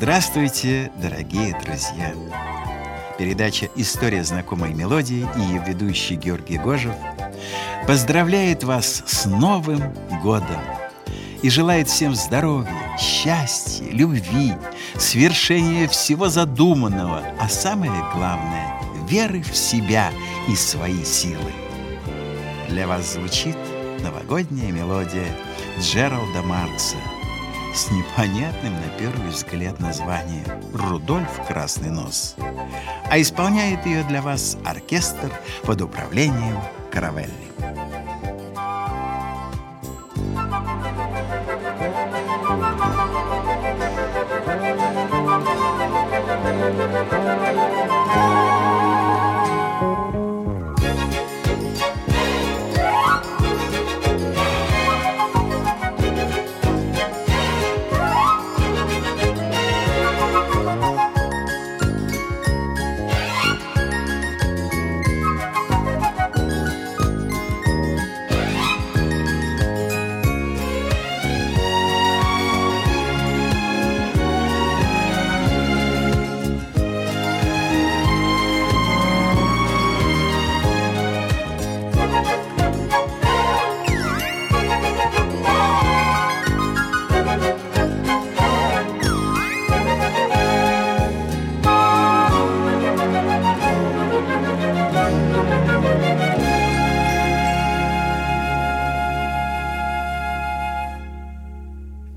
Здравствуйте, дорогие друзья! Передача «История знакомой мелодии» и ее ведущий Георгий Гожев поздравляет вас с Новым годом и желает всем здоровья, счастья, любви, свершения всего задуманного, а самое главное — веры в себя и свои силы. Для вас звучит новогодняя мелодия Джералда Маркса — с непонятным на первый взгляд названием «Рудольф Красный Нос». А исполняет ее для вас оркестр под управлением Каравелли.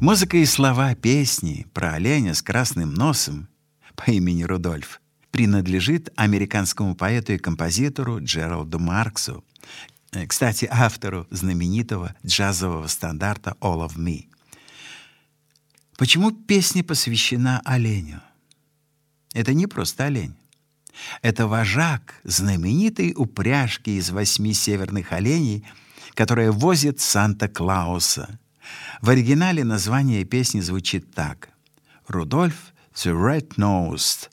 Музыка и слова песни про оленя с красным носом по имени Рудольф принадлежит американскому поэту и композитору Джералду Марксу, э, кстати, автору знаменитого джазового стандарта «All of Me». Почему песня посвящена оленю? Это не просто олень. Это вожак знаменитой упряжки из восьми северных оленей, которая возит Санта-Клауса — в оригинале название песни звучит так. «Рудольф the Red-Nosed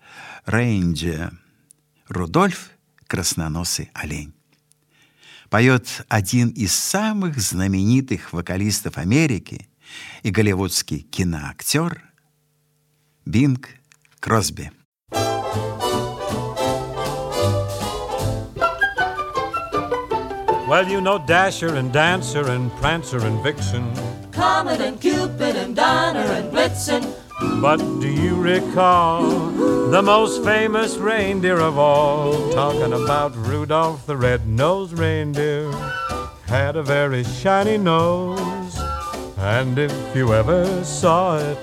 Reindeer». Рудольф — красноносый олень. Поет один из самых знаменитых вокалистов Америки и голливудский киноактер Бинг Кросби. Well, you know Dasher and Dancer and Prancer and Vixen. Comet and Cupid and Donner and Blitzen. But do you recall the most famous reindeer of all? Talking about Rudolph the Red-Nosed Reindeer. Had a very shiny nose. And if you ever saw it,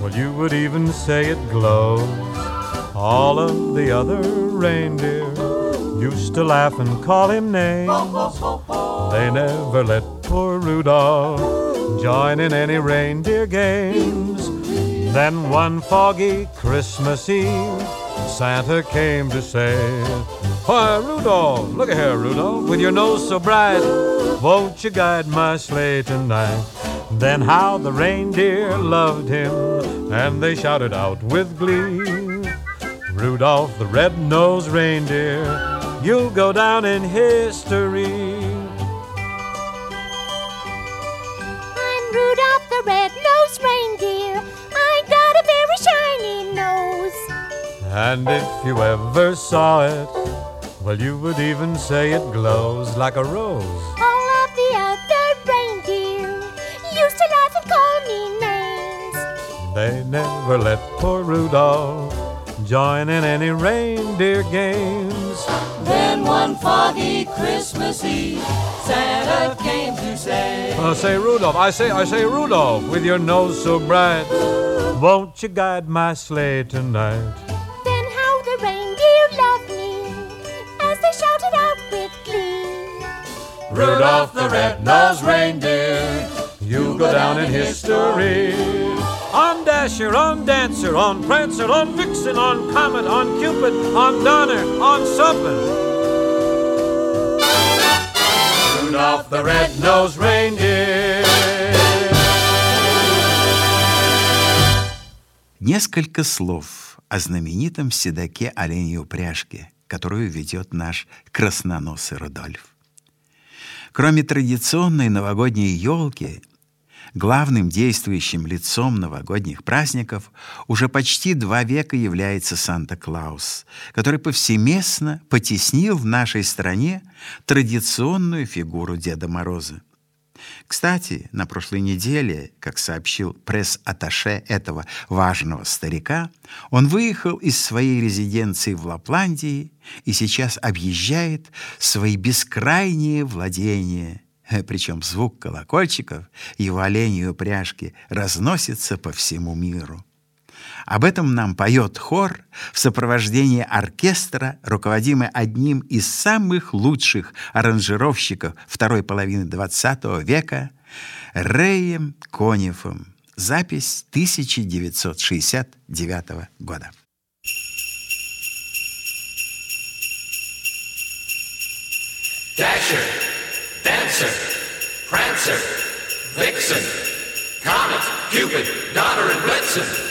well, you would even say it glows. All of the other reindeer used to laugh and call him names. They never let poor Rudolph join in any reindeer games. Then one foggy Christmas Eve, Santa came to say, Why, Rudolph, look at here, Rudolph, with your nose so bright, won't you guide my sleigh tonight? Then how the reindeer loved him, and they shouted out with glee, Rudolph the red-nosed reindeer you'll go down in history. Red-nosed reindeer. I got a very shiny nose. And if you ever saw it, well, you would even say it glows like a rose. All of the other reindeer used to laugh and call me names. They never let poor Rudolph join in any reindeer games. Then one foggy Christmas Eve, Santa came to say, uh, Say, Rudolph, I say, I say, Rudolph, with your nose so bright, won't you guide my sleigh tonight? Then how the reindeer loved me as they shouted out with glee. Rudolph the red-nosed reindeer, you go down in history. On Dasher, on Dancer, on Prancer, on Vixen, on Comet, on Cupid, on Donner, on Suppin'. Rudolph the red-nosed reindeer. Несколько слов о знаменитом седаке оленей упряжки, которую ведет наш красноносый Рудольф. Кроме традиционной новогодней елки, Главным действующим лицом новогодних праздников уже почти два века является Санта-Клаус, который повсеместно потеснил в нашей стране традиционную фигуру Деда Мороза. Кстати, на прошлой неделе, как сообщил пресс-атташе этого важного старика, он выехал из своей резиденции в Лапландии и сейчас объезжает свои бескрайние владения. Причем звук колокольчиков, его оленьи упряжки разносится по всему миру. Об этом нам поет хор в сопровождении оркестра, руководимый одним из самых лучших аранжировщиков второй половины XX века Рэем Конифом. Запись 1969 года. Dasher, Dancer, Prancer, Vixen, Comet, Cupid, Donner, and Blitzen.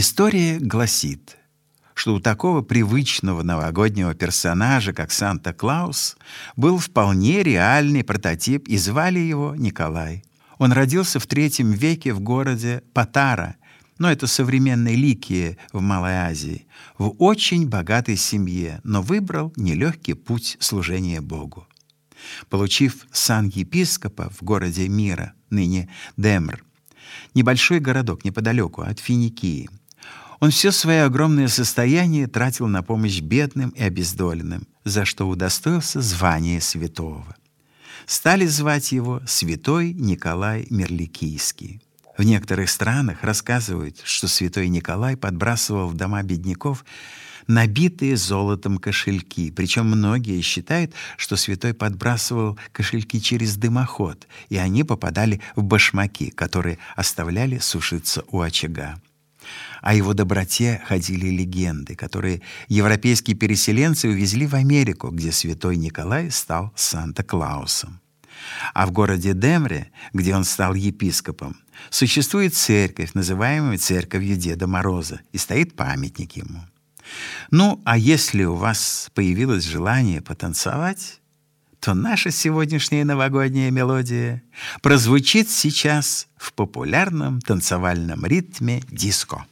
История гласит, что у такого привычного новогоднего персонажа, как Санта-Клаус, был вполне реальный прототип, и звали его Николай. Он родился в третьем веке в городе Патара, но это современной Ликия в Малой Азии, в очень богатой семье, но выбрал нелегкий путь служения Богу. Получив сан епископа в городе Мира, ныне Демр, небольшой городок неподалеку от Финикии, он все свое огромное состояние тратил на помощь бедным и обездоленным, за что удостоился звания святого. Стали звать его Святой Николай Мерликийский. В некоторых странах рассказывают, что святой Николай подбрасывал в дома бедняков набитые золотом кошельки. Причем многие считают, что святой подбрасывал кошельки через дымоход, и они попадали в башмаки, которые оставляли сушиться у очага. О его доброте ходили легенды, которые европейские переселенцы увезли в Америку, где святой Николай стал Санта-Клаусом. А в городе Демре, где он стал епископом, существует церковь, называемая церковью Деда Мороза, и стоит памятник ему. Ну, а если у вас появилось желание потанцевать, то наша сегодняшняя новогодняя мелодия прозвучит сейчас в популярном танцевальном ритме диско.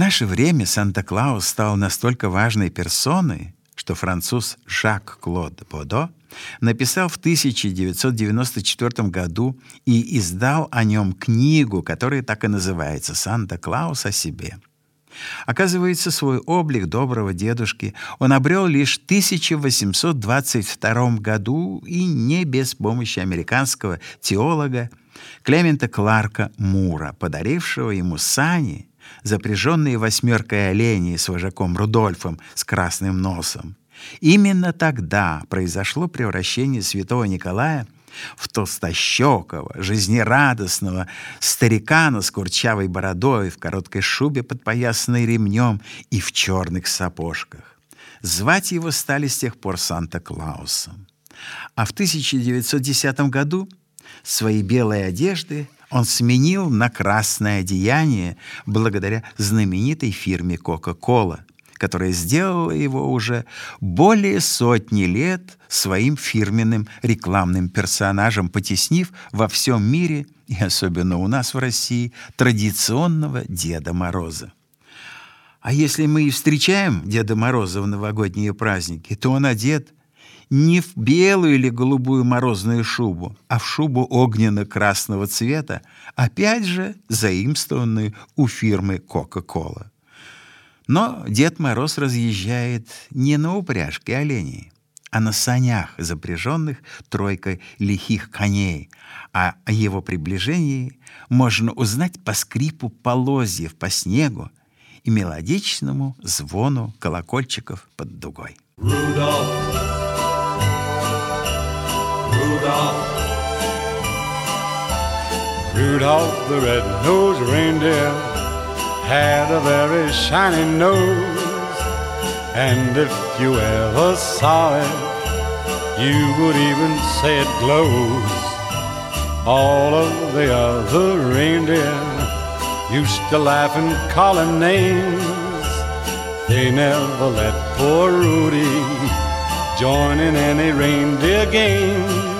Наше время Санта-Клаус стал настолько важной персоной, что француз Жак-Клод Бодо написал в 1994 году и издал о нем книгу, которая так и называется «Санта-Клаус о себе». Оказывается, свой облик доброго дедушки он обрел лишь в 1822 году и не без помощи американского теолога Клемента Кларка Мура, подарившего ему сани, запряженные восьмеркой оленей с вожаком Рудольфом с красным носом. Именно тогда произошло превращение святого Николая в толстощекого, жизнерадостного старикана с курчавой бородой, в короткой шубе, подпоясанной ремнем и в черных сапожках. Звать его стали с тех пор Санта-Клаусом. А в 1910 году свои белые одежды он сменил на красное одеяние благодаря знаменитой фирме Coca-Cola, которая сделала его уже более сотни лет своим фирменным рекламным персонажем, потеснив во всем мире и особенно у нас в России традиционного Деда Мороза. А если мы и встречаем Деда Мороза в новогодние праздники, то он одет не в белую или голубую морозную шубу, а в шубу огненно-красного цвета, опять же заимствованную у фирмы Coca-Cola. Но Дед Мороз разъезжает не на упряжке оленей, а на санях, запряженных тройкой лихих коней, а о его приближении можно узнать по скрипу полозьев по снегу и мелодичному звону колокольчиков под дугой. Rudolph, Rudolph, Rudolph the red-nosed reindeer had a very shiny nose, and if you ever saw it, you would even say it glows. All of the other reindeer used to laugh and call him names. They never let poor Rudy join in any reindeer games.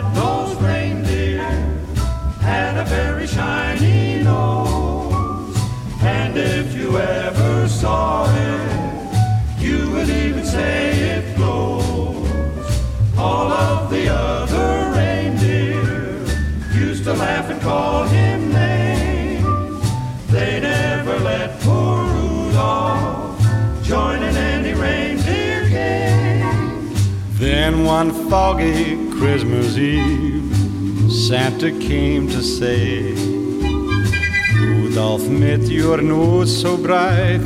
foggy Christmas Eve, Santa came to say, Rudolph, met your nose so bright,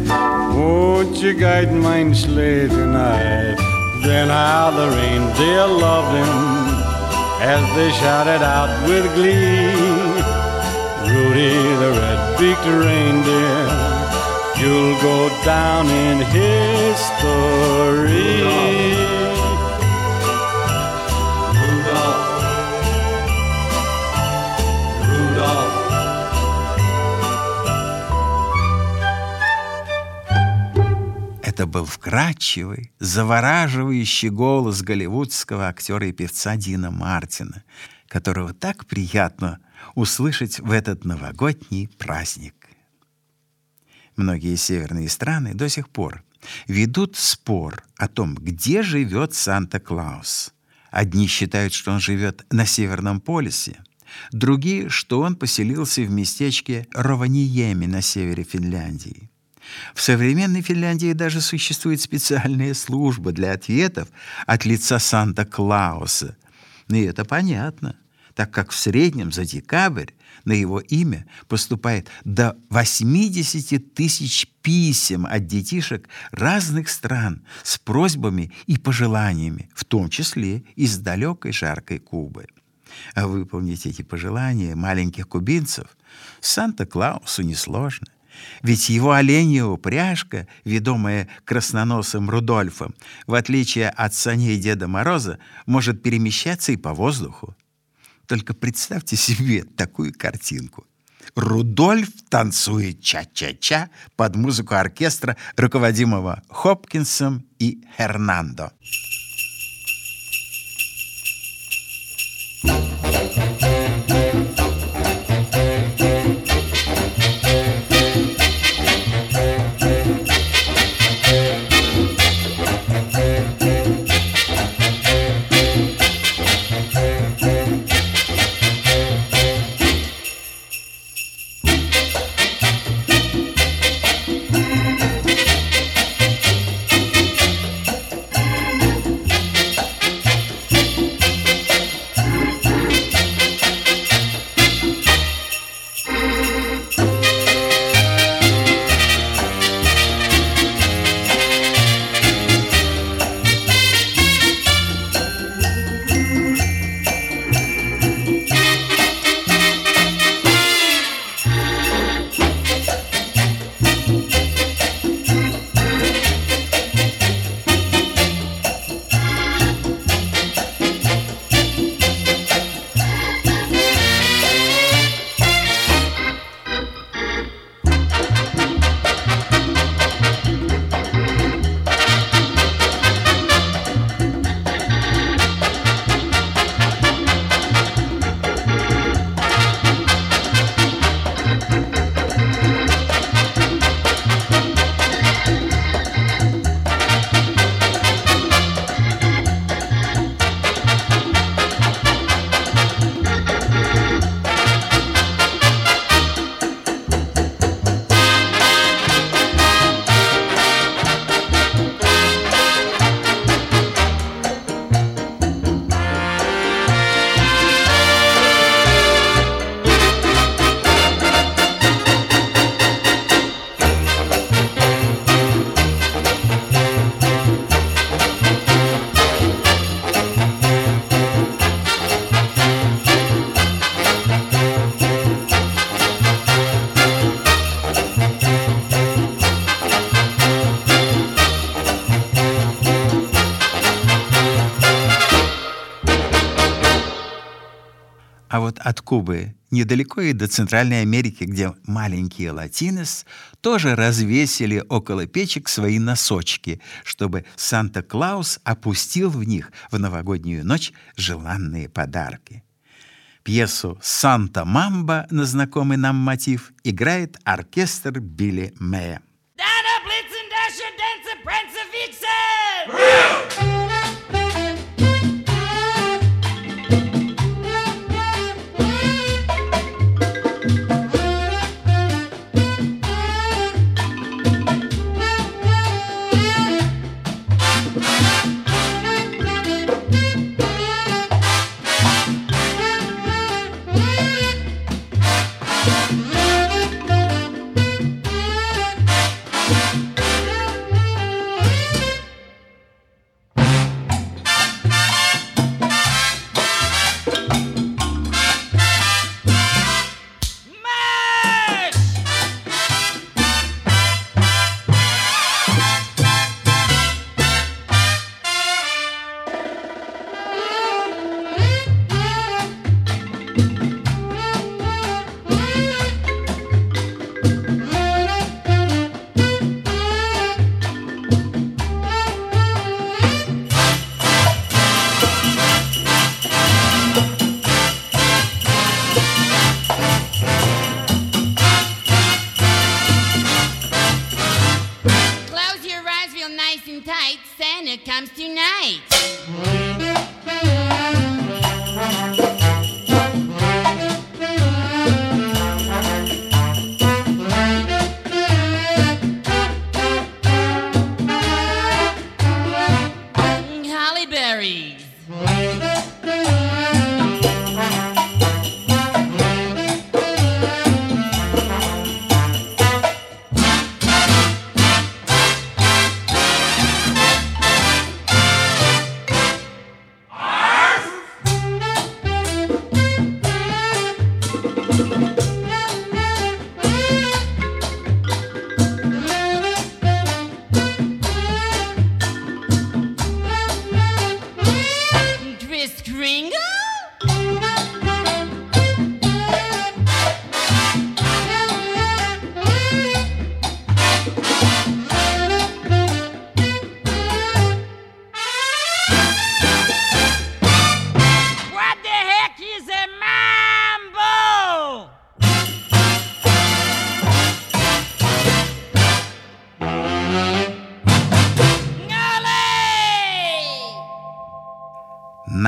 won't you guide mine sleigh tonight? Then how the reindeer loved him as they shouted out with glee. Rudy the red-beaked reindeer, you'll go down in history. Rudolph, был вкрадчивый, завораживающий голос голливудского актера и певца Дина Мартина, которого так приятно услышать в этот новогодний праздник. Многие северные страны до сих пор ведут спор о том, где живет Санта-Клаус. Одни считают, что он живет на Северном полюсе, другие, что он поселился в местечке Рованиеми на севере Финляндии. В современной Финляндии даже существует специальная служба для ответов от лица Санта-Клауса. И это понятно, так как в среднем за декабрь на его имя поступает до 80 тысяч писем от детишек разных стран с просьбами и пожеланиями, в том числе из далекой жаркой Кубы. А выполнить эти пожелания маленьких кубинцев Санта-Клаусу несложно. Ведь его оленья упряжка, ведомая красноносым Рудольфом, в отличие от саней Деда Мороза, может перемещаться и по воздуху. Только представьте себе такую картинку. Рудольф танцует ча-ча-ча под музыку оркестра, руководимого Хопкинсом и Хернандо. От Кубы, недалеко и до Центральной Америки, где маленькие латинос, тоже развесили около печек свои носочки, чтобы Санта-Клаус опустил в них в новогоднюю ночь желанные подарки. Пьесу «Санта-Мамба» на знакомый нам мотив играет оркестр Билли Мэя. Dana Blitzen, Dasher, Dancer, Prancer, Vixen!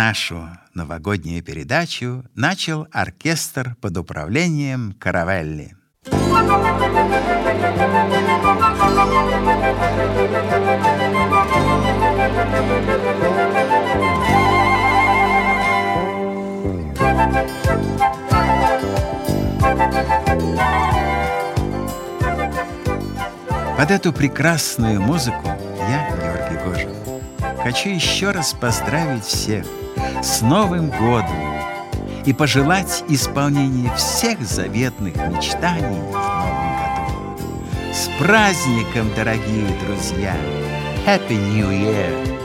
Нашу новогоднюю передачу начал оркестр под управлением Каравелли. Под эту прекрасную музыку я, Георгий Гожев, хочу еще раз поздравить всех с Новым годом и пожелать исполнения всех заветных мечтаний в Новом году. С праздником, дорогие друзья! Happy New Year!